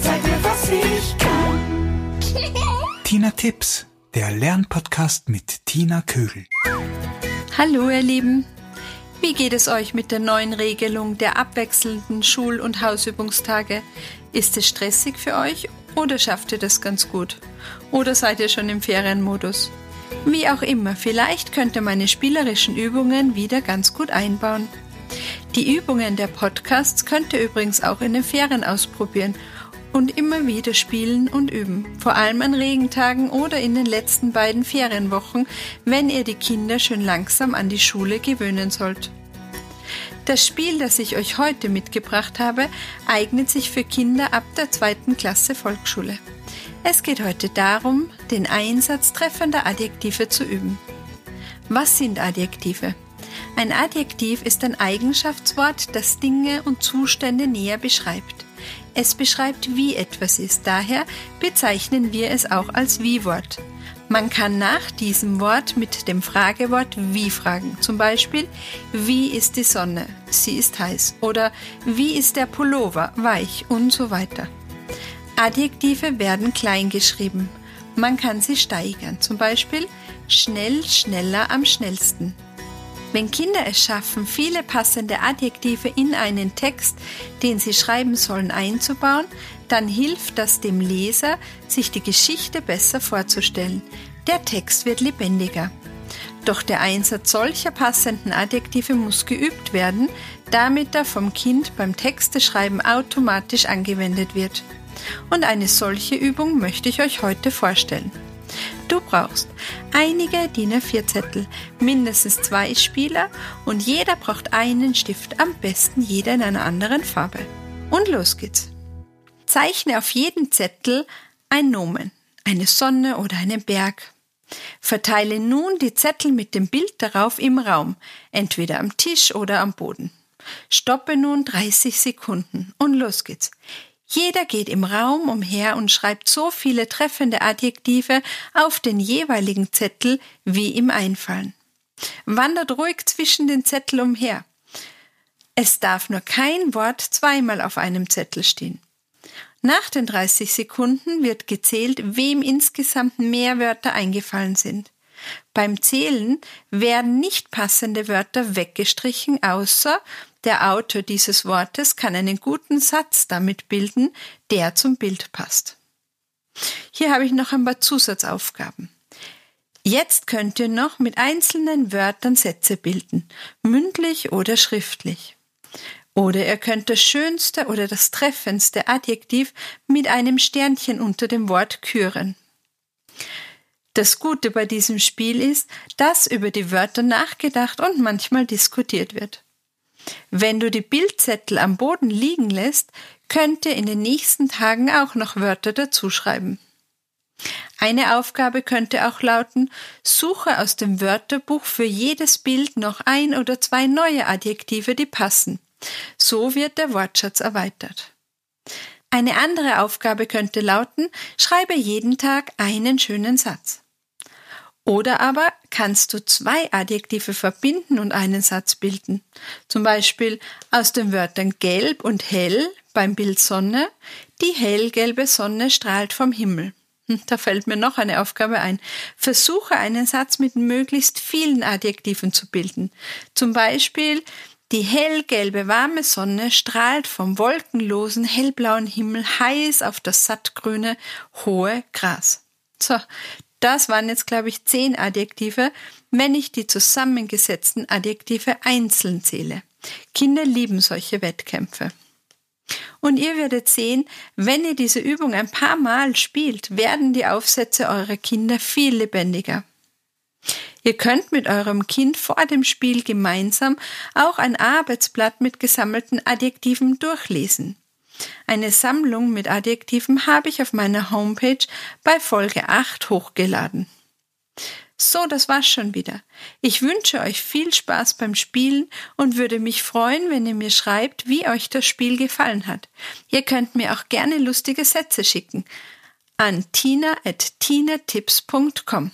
Zeig mir, was ich kann. Tina Tipps, der Lernpodcast mit Tina Kögel. Hallo, ihr Lieben. Wie geht es euch mit der neuen Regelung der abwechselnden Schul- und Hausübungstage? Ist es stressig für euch oder schafft ihr das ganz gut? Oder seid ihr schon im Ferienmodus? Wie auch immer, vielleicht könnt ihr meine spielerischen Übungen wieder ganz gut einbauen. Die Übungen der Podcasts könnt ihr übrigens auch in den Ferien ausprobieren und immer wieder spielen und üben, vor allem an Regentagen oder in den letzten beiden Ferienwochen, wenn ihr die Kinder schön langsam an die Schule gewöhnen sollt. Das Spiel, das ich euch heute mitgebracht habe, eignet sich für Kinder ab der zweiten Klasse Volksschule. Es geht heute darum, den Einsatz treffender Adjektive zu üben. Was sind Adjektive? Ein Adjektiv ist ein Eigenschaftswort, das Dinge und Zustände näher beschreibt. Es beschreibt, wie etwas ist, daher bezeichnen wir es auch als Wie-Wort. Man kann nach diesem Wort mit dem Fragewort wie fragen. Zum Beispiel, wie ist die Sonne? Sie ist heiß. Oder wie ist der Pullover? Weich und so weiter. Adjektive werden klein geschrieben. Man kann sie steigern. Zum Beispiel, schnell, schneller, am schnellsten. Wenn Kinder es schaffen, viele passende Adjektive in einen Text, den sie schreiben sollen, einzubauen, dann hilft das dem Leser, sich die Geschichte besser vorzustellen. Der Text wird lebendiger. Doch der Einsatz solcher passenden Adjektive muss geübt werden, damit er vom Kind beim Texteschreiben automatisch angewendet wird. Und eine solche Übung möchte ich euch heute vorstellen. Du brauchst einige DIN A4-Zettel, mindestens zwei Spieler und jeder braucht einen Stift, am besten jeder in einer anderen Farbe. Und los geht's. Zeichne auf jeden Zettel ein Nomen, eine Sonne oder einen Berg. Verteile nun die Zettel mit dem Bild darauf im Raum, entweder am Tisch oder am Boden. Stoppe nun 30 Sekunden und los geht's. Jeder geht im Raum umher und schreibt so viele treffende Adjektive auf den jeweiligen Zettel, wie ihm einfallen. Wandert ruhig zwischen den Zetteln umher. Es darf nur kein Wort zweimal auf einem Zettel stehen. Nach den 30 Sekunden wird gezählt, wem insgesamt mehr Wörter eingefallen sind. Beim Zählen werden nicht passende Wörter weggestrichen, außer der Autor dieses Wortes kann einen guten Satz damit bilden, der zum Bild passt. Hier habe ich noch ein paar Zusatzaufgaben. Jetzt könnt ihr noch mit einzelnen Wörtern Sätze bilden, mündlich oder schriftlich. Oder ihr könnt das schönste oder das treffendste Adjektiv mit einem Sternchen unter dem Wort küren. Das Gute bei diesem Spiel ist, dass über die Wörter nachgedacht und manchmal diskutiert wird. Wenn du die Bildzettel am Boden liegen lässt, könnt ihr in den nächsten Tagen auch noch Wörter dazuschreiben. Eine Aufgabe könnte auch lauten, suche aus dem Wörterbuch für jedes Bild noch ein oder zwei neue Adjektive, die passen. So wird der Wortschatz erweitert. Eine andere Aufgabe könnte lauten, schreibe jeden Tag einen schönen Satz. Oder aber kannst du zwei Adjektive verbinden und einen Satz bilden. Zum Beispiel aus den Wörtern gelb und hell beim Bild Sonne. Die hellgelbe Sonne strahlt vom Himmel. Hm, da fällt mir noch eine Aufgabe ein. Versuche einen Satz mit möglichst vielen Adjektiven zu bilden. Zum Beispiel die hellgelbe warme Sonne strahlt vom wolkenlosen hellblauen Himmel heiß auf das sattgrüne hohe Gras. So, das waren jetzt, glaube ich, zehn Adjektive, wenn ich die zusammengesetzten Adjektive einzeln zähle. Kinder lieben solche Wettkämpfe. Und ihr werdet sehen, wenn ihr diese Übung ein paar Mal spielt, werden die Aufsätze eurer Kinder viel lebendiger. Ihr könnt mit eurem Kind vor dem Spiel gemeinsam auch ein Arbeitsblatt mit gesammelten Adjektiven durchlesen. Eine Sammlung mit Adjektiven habe ich auf meiner Homepage bei Folge 8 hochgeladen. So, das war's schon wieder. Ich wünsche euch viel Spaß beim Spielen und würde mich freuen, wenn ihr mir schreibt, wie euch das Spiel gefallen hat. Ihr könnt mir auch gerne lustige Sätze schicken an tina.tinatips.com.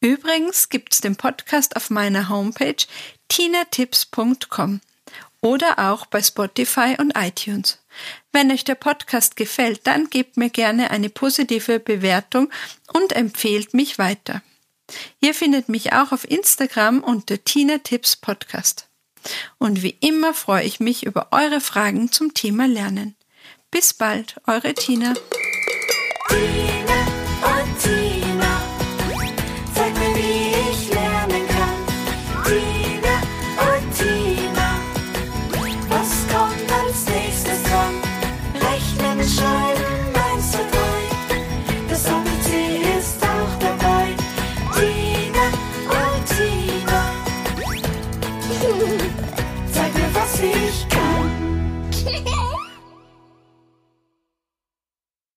Übrigens gibt's den Podcast auf meiner Homepage tinatips.com oder auch bei Spotify und iTunes. Wenn euch der Podcast gefällt, dann gebt mir gerne eine positive Bewertung und empfehlt mich weiter. Ihr findet mich auch auf Instagram unter Tina Tipps Podcast. Und wie immer freue ich mich über eure Fragen zum Thema Lernen. Bis bald, eure Tina. Tina.